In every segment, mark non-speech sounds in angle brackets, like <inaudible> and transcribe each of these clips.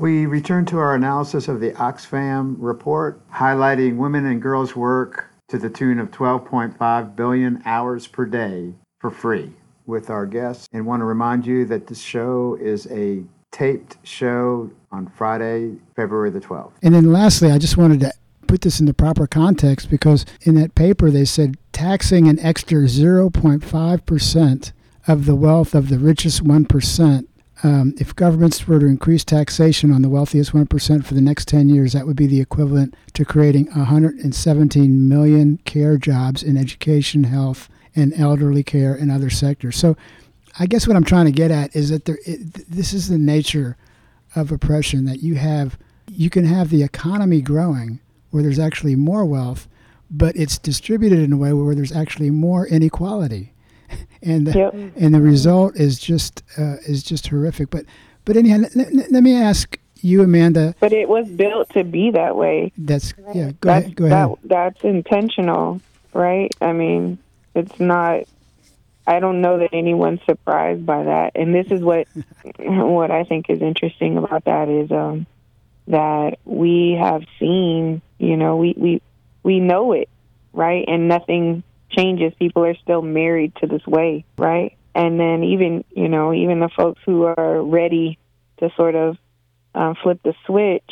We return to our analysis of the Oxfam report, highlighting women and girls' work to the tune of 12.5 billion hours per day for free with our guests. And want to remind you that this show is a taped show on Friday, February the 12th. And then lastly, I just wanted to put this in the proper context because in that paper they said taxing an extra 0.5% of the wealth of the richest 1%. Um, if governments were to increase taxation on the wealthiest 1% for the next 10 years, that would be the equivalent to creating 117 million care jobs in education, health, and elderly care and other sectors. So I guess what I'm trying to get at is that there, it, this is the nature of oppression that you have you can have the economy growing where there's actually more wealth, but it's distributed in a way where there's actually more inequality, and the, Yep. and the result is just uh, is just horrific. But but anyhow, let, let- let me ask you, Amanda. But it was built to be that way. That's yeah. Go that's, ahead. Go ahead. That, that's intentional, right? I mean, it's not. I don't know that anyone's surprised by that, and this is what <laughs> what I think is interesting about that is um, that we have seen. You know, we we we know it, right? And nothing changes. People are still married to this way, right? And then even you know even the folks who are ready to sort of um, flip the switch,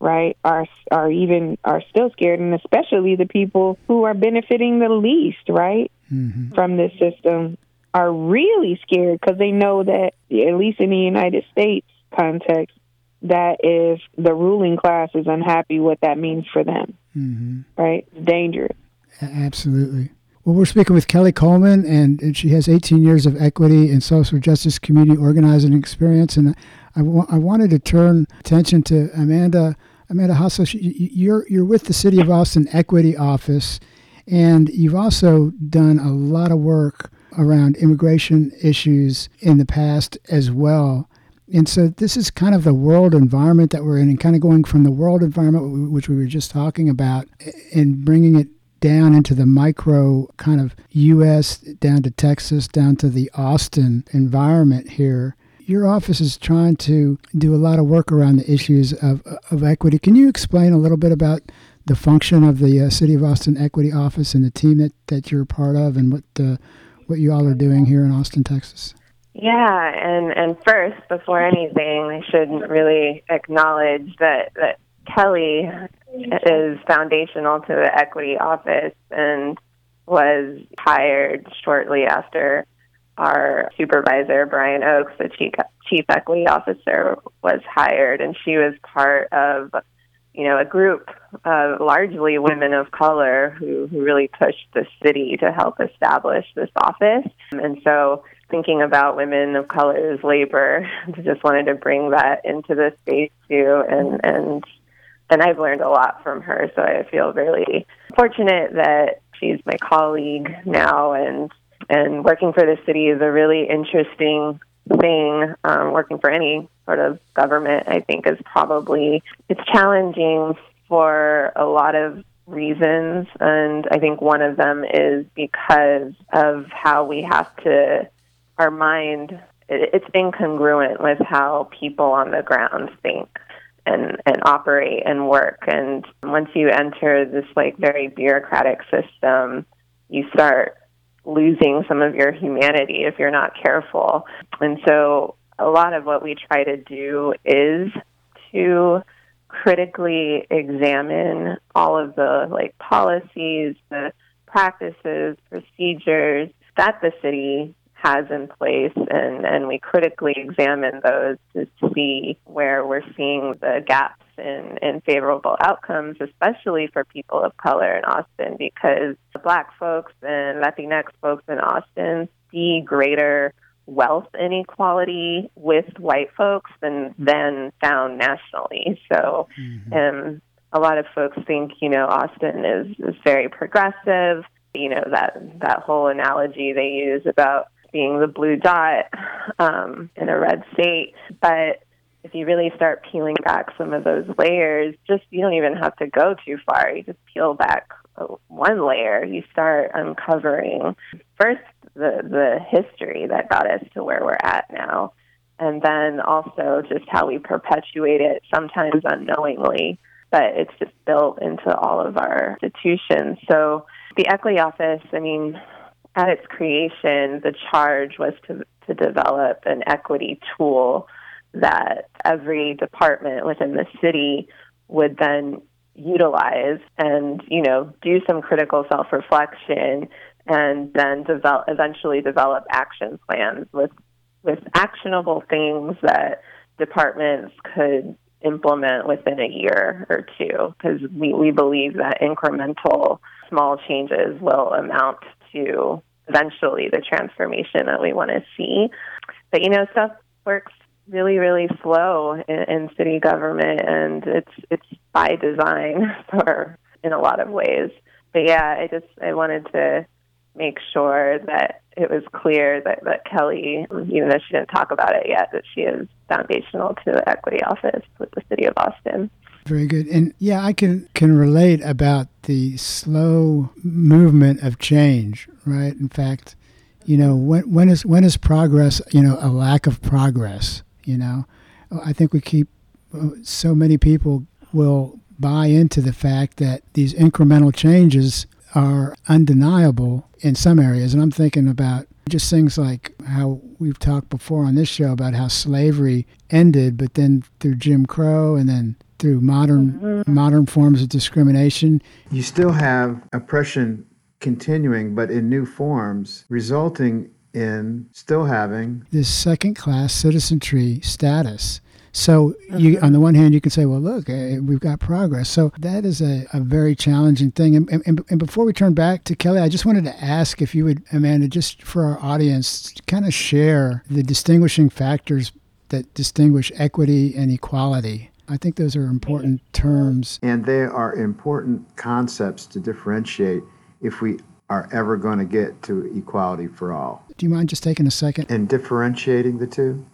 right, are are even are still scared, and especially the people who are benefiting the least, right, Mhm. from this system, are really scared because they know that at least in the United States context, that if the ruling class is unhappy, what that means for them, Mhm. right, it's dangerous. Absolutely. Well, we're speaking with Kelly Coleman, and, and she has 18 years of equity and social justice community organizing experience. And I, wanted to turn attention to Amanda Amanda Hassel. You're you're with the City of Austin Equity Office, and you've also done a lot of work around immigration issues in the past as well. And so this is kind of the world environment that we're in, and kind of going from the world environment, which we were just talking about, and bringing it down into the micro kind of U.S., down to Texas, down to the Austin environment here. Your office is trying to do a lot of work around the issues of, of equity. Can you explain a little bit about the function of the uh, City of Austin Equity Office and the team that, that you're part of and what, uh, what you all are doing here in Austin, Texas? Yeah, and and first, before anything, I should really acknowledge that that Kelly is foundational to the equity office and was hired shortly after our supervisor Brion Oaks, the chief chief equity officer, was hired, and she was part of you know a group of largely women of color who who really pushed the city to help establish this office, and so thinking about women of color's labor. I <laughs> Just wanted to bring that into the space too, and and and I've learned a lot from her. So I feel really fortunate that she's my colleague now, and and working for the city is a really interesting thing. Um, working for any sort of government, I think, is probably it's challenging for a lot of reasons, and I think one of them is because of how we have to our mind it- it's incongruent with how people on the ground think and and operate and work. And once you enter this like very bureaucratic system you start losing some of your humanity if you're not careful. And so a lot of what we try to do is to critically examine all of the like policies the practices procedures that the city has in place and, and we critically examine those to see where we're seeing the gaps in, in favorable outcomes, especially for people of color in Austin, because black folks and Latinx folks in Austin see greater wealth inequality with white folks than than found nationally. So um, a lot of folks think, you know, Austin is, is very progressive. You know, that that whole analogy they use about being the blue dot um, in a red state. But if you really start peeling back some of those layers, just you don't even have to go too far. You just peel back uh, one layer. You start uncovering first the the history that got us to where we're at now, and then also just how we perpetuate it, sometimes unknowingly, but it's just built into all of our institutions. So the equity office, I mean, at its creation, the charge was to, to develop an equity tool that every department within the city would then utilize and you know do some critical self-reflection and then develop eventually develop action plans with with actionable things that departments could implement within a year or two. Because we, we believe that incremental small changes will amount to eventually the transformation that we want to see. But you know, stuff works really, really slow in, in city government, and it's it's by design <laughs> for in a lot of ways. But yeah, I just I wanted to make sure that it was clear that, that Kelly, even though she didn't talk about it yet, that she is foundational to the equity office with the city of Austin. Very good. And yeah, I can can relate about the slow movement of change, right? In fact, you know, when when is when is progress, you know, a lack of progress, you know? I think we keep uh, so many people will buy into the fact that these incremental changes are undeniable in some areas. And I'm thinking about just things like how we've talked before on this show about how slavery ended, but then through Jim Crow and then through modern mm-hmm. modern forms of discrimination. You still have oppression continuing, but in new forms, resulting in still having this second class citizenry status so you, mm-hmm. on the one hand, you can say, well, look, uh, we've got progress. So that is a, a very challenging thing. And, and, and, before we turn back to Kelly, I just wanted to ask if you would, Amanda, just for our audience, kind of share the distinguishing factors that distinguish equity and equality. I think those are important terms. And they are important concepts to differentiate if we are ever going to get to equality for all. Do you mind just taking a second? And differentiating the two?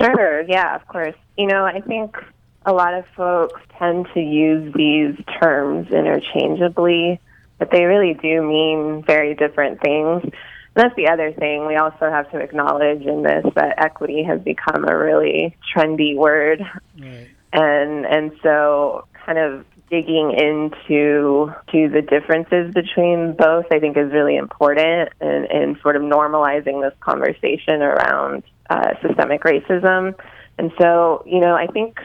Sure, yeah, of course. You know, I think a lot of folks tend to use these terms interchangeably, but they really do mean very different things. And that's the other thing. We also have to acknowledge in this that equity has become a really trendy word. Right. And and so kind of digging into to the differences between both I think is really important and, and sort of normalizing this conversation around uh, systemic racism. And so, you know, I think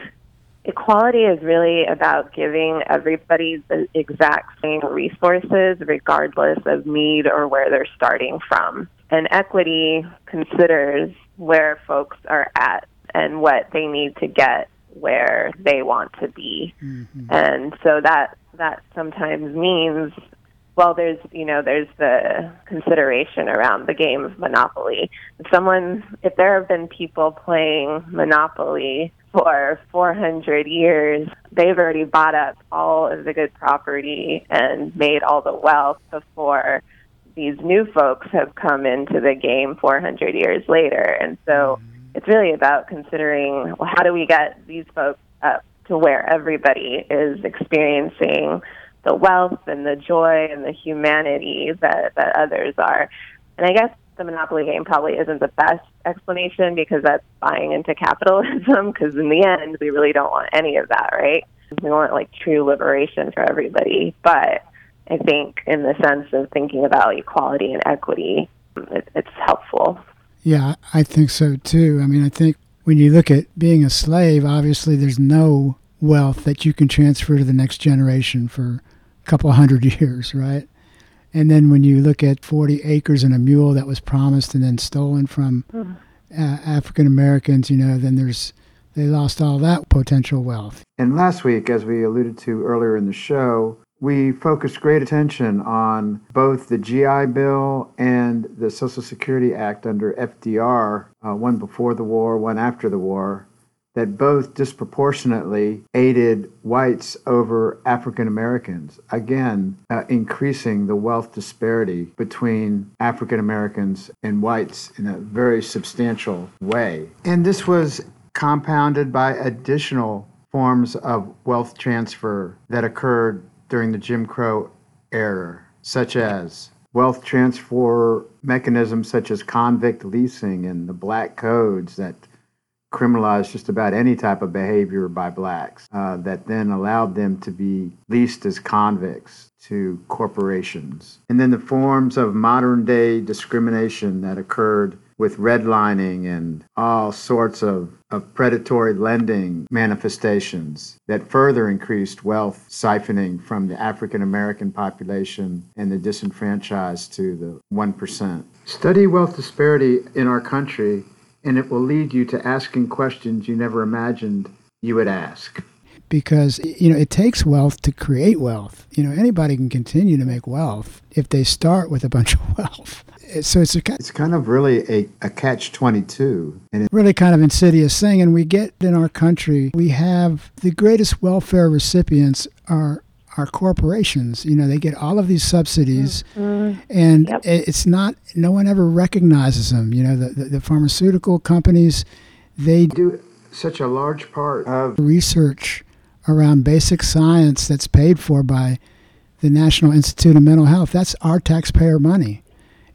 equality is really about giving everybody the exact same resources, regardless of need or where they're starting from. And equity considers where folks are at and what they need to get where they want to be. Mm-hmm. And so that that sometimes means well, there's you know there's the consideration around the game of Monopoly. If someone, if there have been people playing Monopoly for 400 years, they've already bought up all of the good property and made all the wealth before these new folks have come into the game 400 years later. And so it's really about considering well, how do we get these folks up to where everybody is experiencing the wealth and the joy and the humanity that, that others are. And I guess the Monopoly game probably isn't the best explanation because that's buying into capitalism, <laughs> because in the end, we really don't want any of that, right? We want like true liberation for everybody. But I think in the sense of thinking about equality and equity, it, it's helpful. Yeah, I think so too. I mean, I think when you look at being a slave, obviously there's no wealth that you can transfer to the next generation for a couple hundred <laughs> years, right? And then when you look at 40 acres and a mule that was promised and then stolen from mm. uh, African Americans, you know, then there's they lost all that potential wealth. And last week, as we alluded to earlier in the show, we focused great attention on both the GI Bill and the Social Security Act under FDR, uh, one before the war, one after the war, that both disproportionately aided whites over African Americans, again, uh, increasing the wealth disparity between African Americans and whites in a very substantial way. And this was compounded by additional forms of wealth transfer that occurred during the Jim Crow era, such as wealth transfer mechanisms such as convict leasing and the black codes that criminalized just about any type of behavior by blacks uh, that then allowed them to be leased as convicts to corporations. And then the forms of modern day discrimination that occurred with redlining and all sorts of, of predatory lending manifestations that further increased wealth siphoning from the African American population and the disenfranchised to the 1%. Study wealth disparity in our country, and it will lead you to asking questions you never imagined you would ask because you know it takes wealth to create wealth. You know anybody can continue to make wealth if they start with a bunch of <laughs> wealth so it's a it's kind of really a, a catch 22 and it's really kind of insidious thing and we get in our country we have the greatest welfare recipients are our corporations you know they get all of these subsidies mm-hmm. and yep. it's not no one ever recognizes them you know the, the, the pharmaceutical companies they do such a large part of research around basic science that's paid for by the National Institute of Mental Health that's our taxpayer money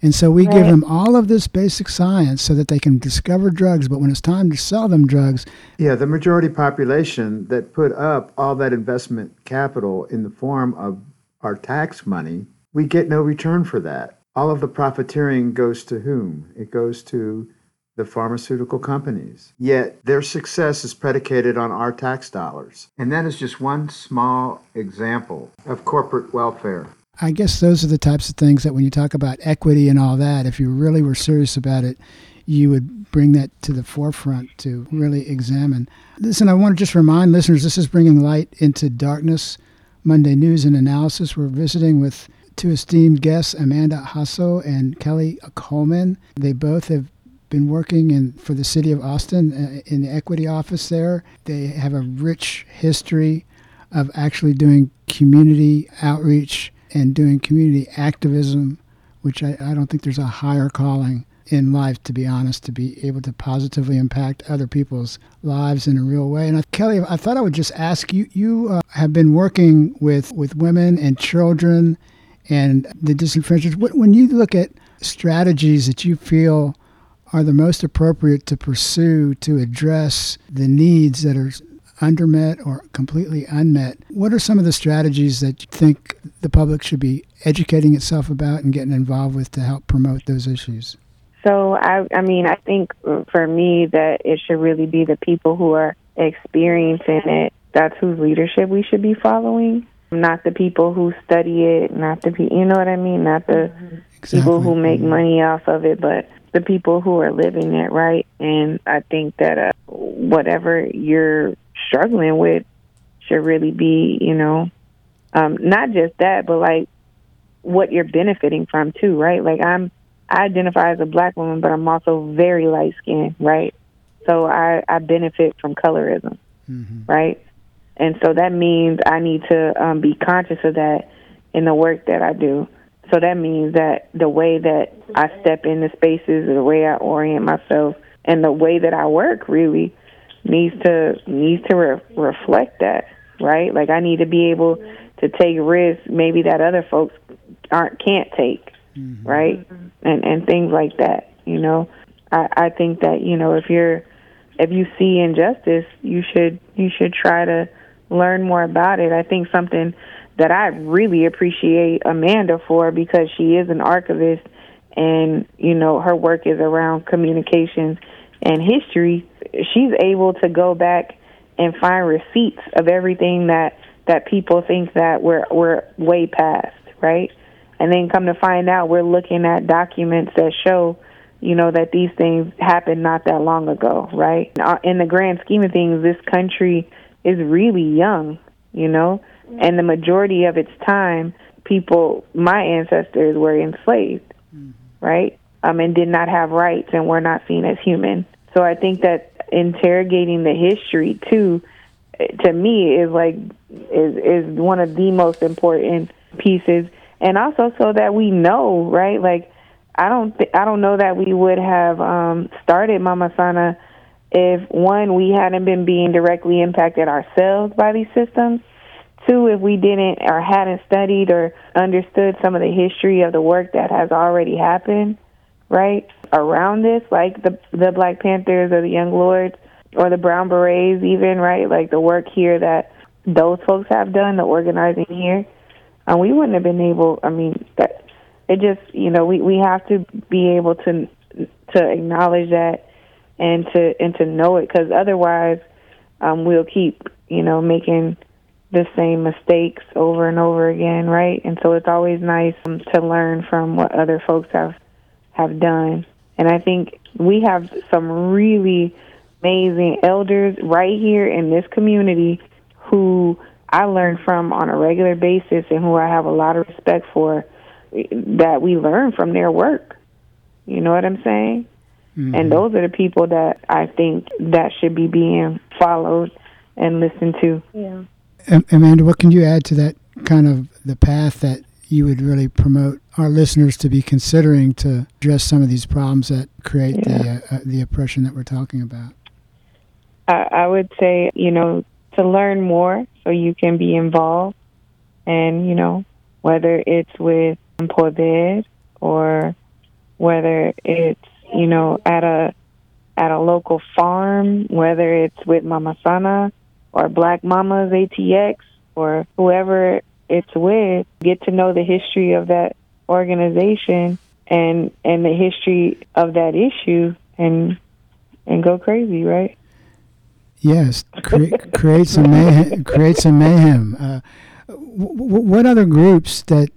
and so we right. give them all of this basic science so that they can discover drugs, but when it's time to sell them drugs. Yeah, the majority population that put up all that investment capital in the form of our tax money, we get no return for that. All of the profiteering goes to whom? It goes to the pharmaceutical companies. Yet their success is predicated on our tax dollars. And that is just one small example of corporate welfare. I guess those are the types of things that when you talk about equity and all that, if you really were serious about it, you would bring that to the forefront to really examine. Listen, I want to just remind listeners this is bringing light into darkness. Monday News and Analysis. We're visiting with two esteemed guests, Amanda Hasso and Kelly Coleman. They both have been working in for the city of Austin uh, in the equity office there. They have a rich history of actually doing community outreach and doing community activism, which I, I don't think there's a higher calling in life, to be honest, to be able to positively impact other people's lives in a real way. And Kelly, I thought I would just ask you. You uh, have been working with with women and children and the disenfranchised. When you look at strategies that you feel are the most appropriate to pursue to address the needs that are undermet or completely unmet. What are some of the strategies that you think the public should be educating itself about and getting involved with to help promote those issues? So, I, I mean, I think for me that it should really be the people who are experiencing it. That's whose leadership we should be following, not the people who study it, not the people, you know what I mean? Not the exactly. people who make money off of it, but the people who are living it, right? And I think that uh, whatever you're struggling with should really be, you know, um, not just that, but like what you're benefiting from too, right? Like I'm, I identify as a black woman, but I'm also very light skinned, right? So I, I benefit from colorism, mm-hmm. right? And so that means I need to um, be conscious of that in the work that I do. So that means that the way that I step into spaces, the way I orient myself, and the way that I work really needs to needs to re- reflect that, right? Like I need to be able to take risks maybe that other folks aren't can't take, mm-hmm. right? And and things like that. You know, I I think that you know if you're if you see injustice, you should you should try to learn more about it. I think something that I really appreciate Amanda for because she is an archivist and you know her work is around communications and history she's able to go back and find receipts of everything that that people think that we're we're way past, right? And then come to find out we're looking at documents that show, you know, that these things happened not that long ago, right? Uh, in the grand scheme of things, this country is really young, you know, and the majority of its time, people, my ancestors were enslaved, mm-hmm. right? Um, and did not have rights and were not seen as human. So I think that interrogating the history too to me is like is is one of the most important pieces. And also so that we know right? Like i don't th- i don't know that we would have um started mama sana if one we hadn't been being directly impacted ourselves by these systems. Two if we didn't or hadn't studied or understood some of the history of the work that has already happened right around this, like the the Black Panthers or the Young Lords, or the Brown Berets, even right, like the work here that those folks have done, the organizing here, and we wouldn't have been able. I mean, that it just you know we we have to be able to to acknowledge that and to and to know it because otherwise um, we'll keep you know making the same mistakes over and over again, right? And so it's always nice um, to learn from what other folks have have done. And I think we have some really amazing elders right here in this community who I learn from on a regular basis and who I have a lot of respect for that we learn from their work. You know what I'm saying? Mm-hmm. And those are the people that I think that should be being followed and listened to. Yeah. Amanda, what can you add to that kind of the path that you would really promote our listeners to be considering to address some of these problems that create yeah. the uh, the oppression that we're talking about? I, I would say, you know, to learn more so you can be involved, and you know, whether it's with Poder or whether it's you know at a at a local farm, whether it's with Mama Sana or Black Mamas ATX or whoever it's with, get to know the history of that organization and and the history of that issue and and go crazy, right? Yes, create, <laughs> create some mayhem. Create some mayhem. Uh, w- w- what other groups that,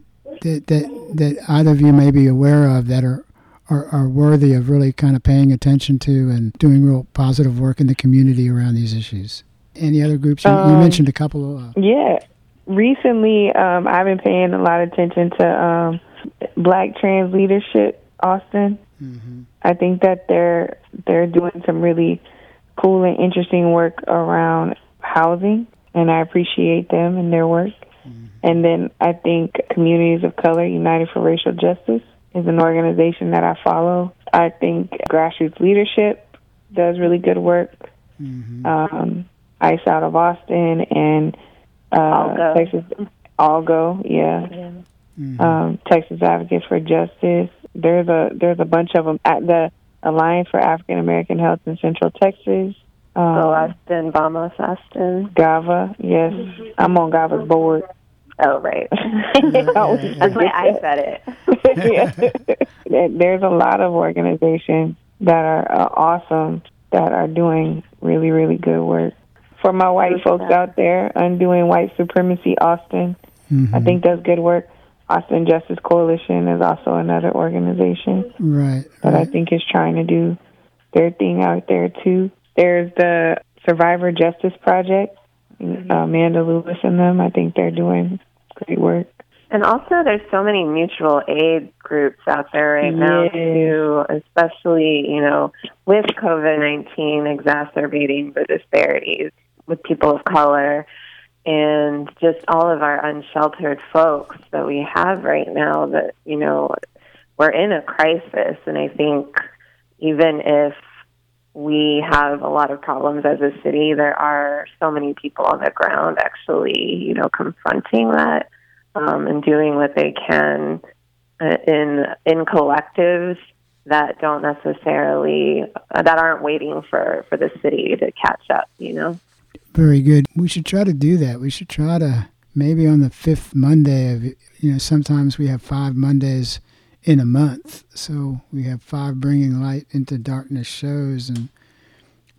that that that either of you may be aware of that are, are are worthy of really kind of paying attention to and doing real positive work in the community around these issues? Any other groups? You, um, you mentioned a couple. Of, uh, yeah, recently um, I've been paying a lot of attention to um, Black Trans Leadership Austin. Mm-hmm. I think that they're they're doing some really cool and interesting work around housing, and I appreciate them and their work. Mm-hmm. And then I think Communities of Color United for Racial Justice is an organization that I follow. I think Grassroots Leadership does really good work. Mm-hmm. Um, Ice out of Austin and uh, Texas Algo, yeah. yeah. Mm-hmm. Um, Texas Advocates for Justice. There's a there's a bunch of them at the Alliance for African American Health in Central Texas. Um, oh, Austin, Vamos, Austin. GAVA, yes. Mm-hmm. I'm on GAVA's board. Oh, right. <laughs> That's why I said it. <laughs> <laughs> There's a lot of organizations that are uh, awesome that are doing really, really good work for my white folks out there, Undoing White Supremacy Austin. Mm-hmm. I think does good work. Austin Justice Coalition is also another organization. Right. That right. I think is trying to do their thing out there too. There's the Survivor Justice Project, mm-hmm. Amanda Lewis and them. I think they're doing great work. And also, there's so many mutual aid groups out there right now yes. too, especially you know with COVID nineteen exacerbating the disparities with people of color and just all of our unsheltered folks that we have right now that you know we're in a crisis. And i think even if we have a lot of problems as a city there are so many people on the ground actually you know confronting that um, and doing what they can uh, in in collectives that don't necessarily that aren't waiting for for the city to catch up you know very good. We should try to do that. We should try to maybe on the fifth Monday of you know sometimes we have five Mondays in a month, so we have five bringing light into darkness shows, and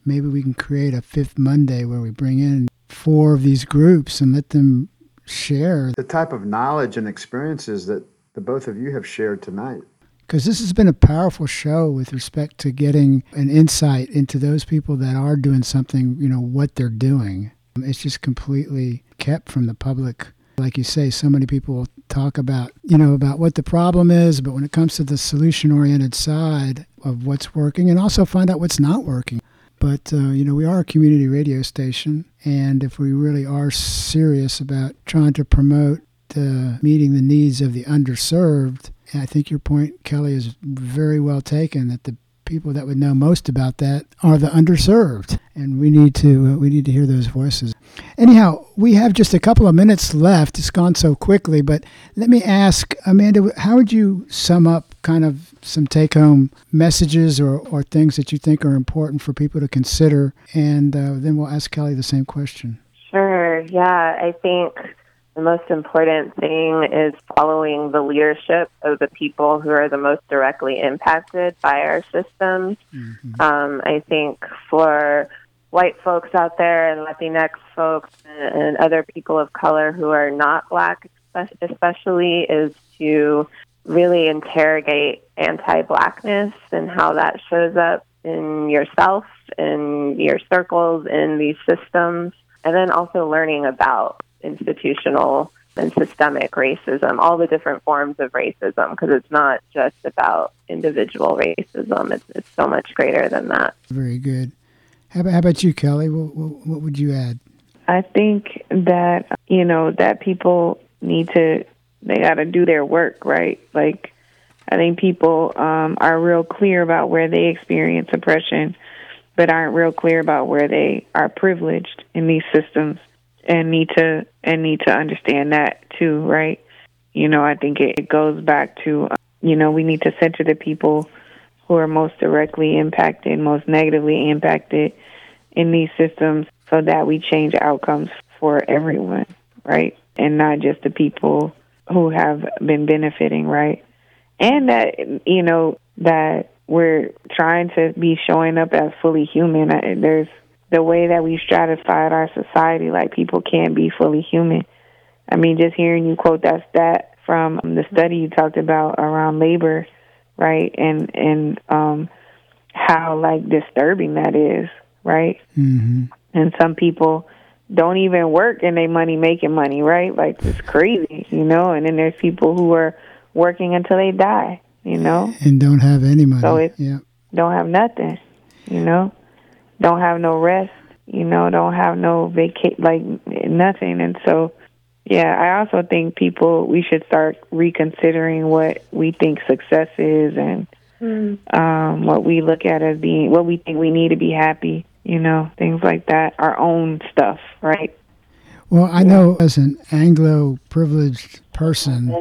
maybe we can create a fifth Monday where we bring in four of these groups and let them share the type of knowledge and experiences that the both of you have shared tonight because this has been a powerful show with respect to getting an insight into those people that are doing something, you know, what they're doing. It's just completely kept from the public. Like you say, so many people talk about, you know, about what the problem is, but when it comes to the solution oriented side of what's working and also find out what's not working. But, uh, you know, we are a community radio station, and if we really are serious about trying to promote uh, meeting the needs of the underserved, I think your point, Kelly, is very well taken that the people that would know most about that are the underserved, and we need to uh, we need to hear those voices. Anyhow, we have just a couple of minutes left. It's gone so quickly, but let me ask Amanda, how would you sum up kind of some take home messages or, or things that you think are important for people to consider? And uh, then we'll ask Kelly the same question. Sure. Yeah, I think the most important thing is following the leadership of the people who are the most directly impacted by our systems. Mm-hmm. Um, I think for white folks out there and Latinx folks and, and other people of color who are not black, especially, is to really interrogate anti blackness and how that shows up in yourself, in your circles, in these systems, and then also learning about institutional and systemic racism, all the different forms of racism, because it's not just about individual racism, it's, it's so much greater than that. Very good. How about, how about you, Kelly? What, what, what would you add? I think that, you know, that people need to, they got to do their work, right? Like, I think people um, are real clear about where they experience oppression, but aren't real clear about where they are privileged in these systems, and need to and need to understand that too, right? You know, I think it, it goes back to, um, you know, we need to center the people who are most directly impacted, most negatively impacted in these systems so that we change outcomes for everyone, right? And not just the people who have been benefiting, right? And that, you know, that we're trying to be showing up as fully human. There's the way that we stratified our society, like people can't be fully human. I mean, just hearing you quote that stat from the study you talked about around labor right? And and um, how like disturbing that is, right? Mm-hmm. And some people don't even work and they money making money, right? Like it's crazy, you know. And then there's people who are working until they die, you know, and don't have any money. So it's yeah. don't have nothing, you know, don't have no rest, you know, don't have no vacate, like nothing, and so yeah, I also think people we should start reconsidering what we think success is and mm. um, what we look at as being what we think we need to be happy. You know, things like that. Our own stuff, right? Well, I know as an Anglo privileged person,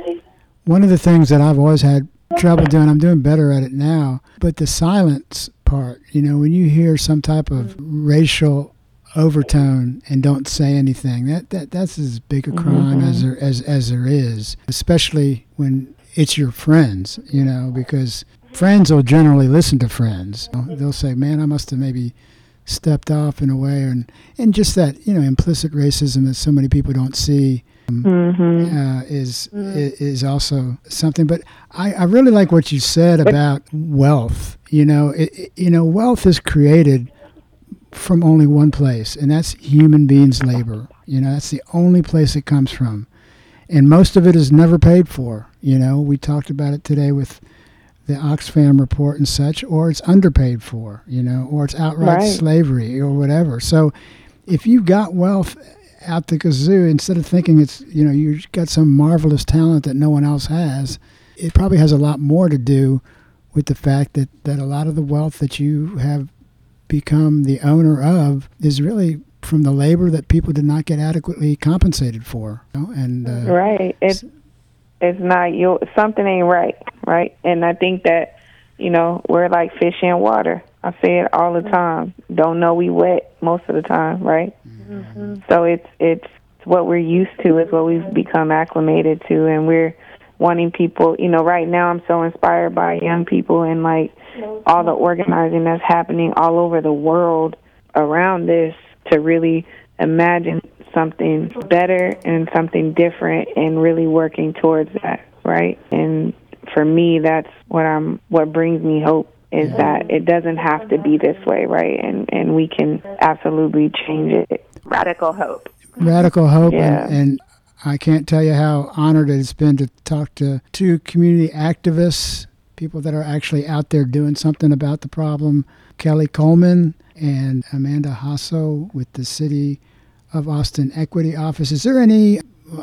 one of the things that I've always had trouble doing, I'm doing better at it now, but the silence part, you know, when you hear some type of racial overtone and don't say anything. That that that's as big a crime mm-hmm. as there as as there is, especially when it's your friends. You know, because friends will generally listen to friends. They'll say, "Man, I must have maybe." stepped off in a way and and just that you know implicit racism that so many people don't see mm-hmm. uh, is, mm-hmm. is also something but I, I really like what you said about wealth you know it, you know wealth is created from only one place, and that's human beings' labor. You know, that's the only place it comes from. And most of it is never paid for. You know, we talked about it today with the Oxfam report and such, or it's underpaid for, you know, or it's outright right. slavery or whatever. So if you've got wealth out the kazoo, instead of thinking it's, you know, you've got some marvelous talent that no one else has, it probably has a lot more to do with the fact that, that a lot of the wealth that you have become the owner of is really from the labor that people did not get adequately compensated for. You know? And uh, right, it's it's not you. Something ain't right, right? And I think that you know we're like fish in water. I say it all the time. Don't know we wet most of the time, right? Mm-hmm. So it's it's what we're used to. It's what we've become acclimated to, and we're wanting people. You know, right now I'm so inspired by young people and like all the organizing that's happening all over the world around this to really imagine something better and something different and really working towards that, right? And for me that's what I'm what brings me hope is that it doesn't have to be this way, right? And and we can absolutely change it. Radical hope. Radical hope yeah. and, and I can't tell you how honored it's been to talk to two community activists people that are actually out there doing something about the problem. Kelly Coleman and Amanda Hasso with the City of Austin Equity Office. Is there any,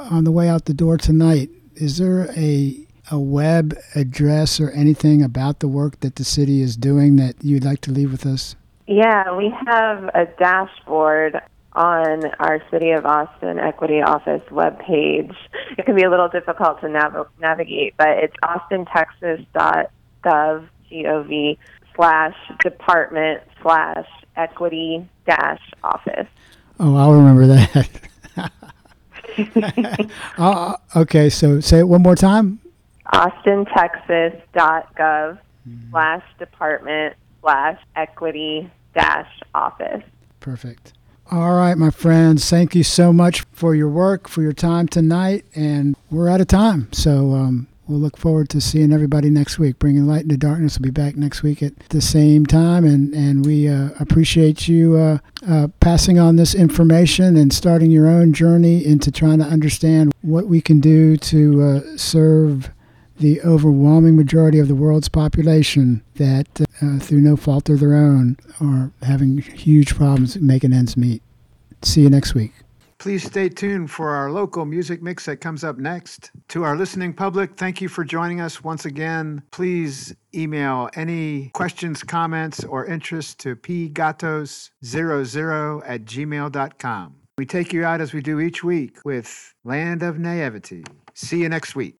on the way out the door tonight, is there a a web address or anything about the work that the city is doing that you'd like to leave with us? Yeah, we have a dashboard on our City of Austin Equity Office webpage. It can be a little difficult to nav- navigate, but it's austintexas.gov, G-O-V, slash department slash equity dash office. Oh, I'll remember that. <laughs> uh, okay, so say it one more time. austintexas.gov slash department slash equity dash office. Perfect. All right, my friends, thank you so much for your work, for your time tonight, and we're out of time. So um, we'll look forward to seeing everybody next week. Bringing Light into Darkness We'll be back next week at the same time, and, and we uh, appreciate you uh, uh, passing on this information and starting your own journey into trying to understand what we can do to uh, serve the overwhelming majority of the world's population that, uh, through no fault of their own, are having huge problems making ends meet. See you next week. Please stay tuned for our local music mix that comes up next. To our listening public, thank you for joining us once again. Please email any questions, comments, or interest to pgatos00 at gmail.com. We take you out as we do each week with Land of Naivety. See you next week.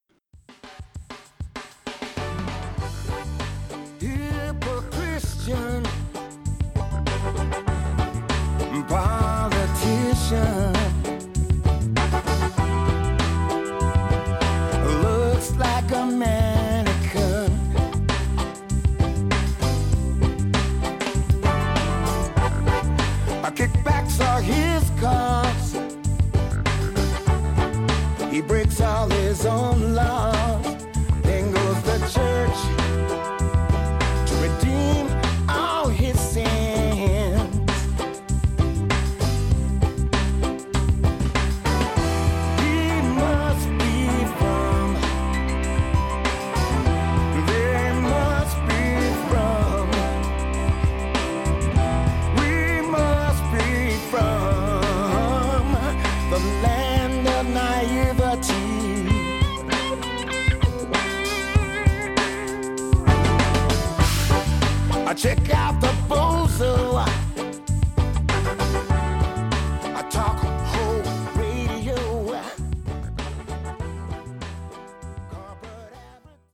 He breaks all his own laws.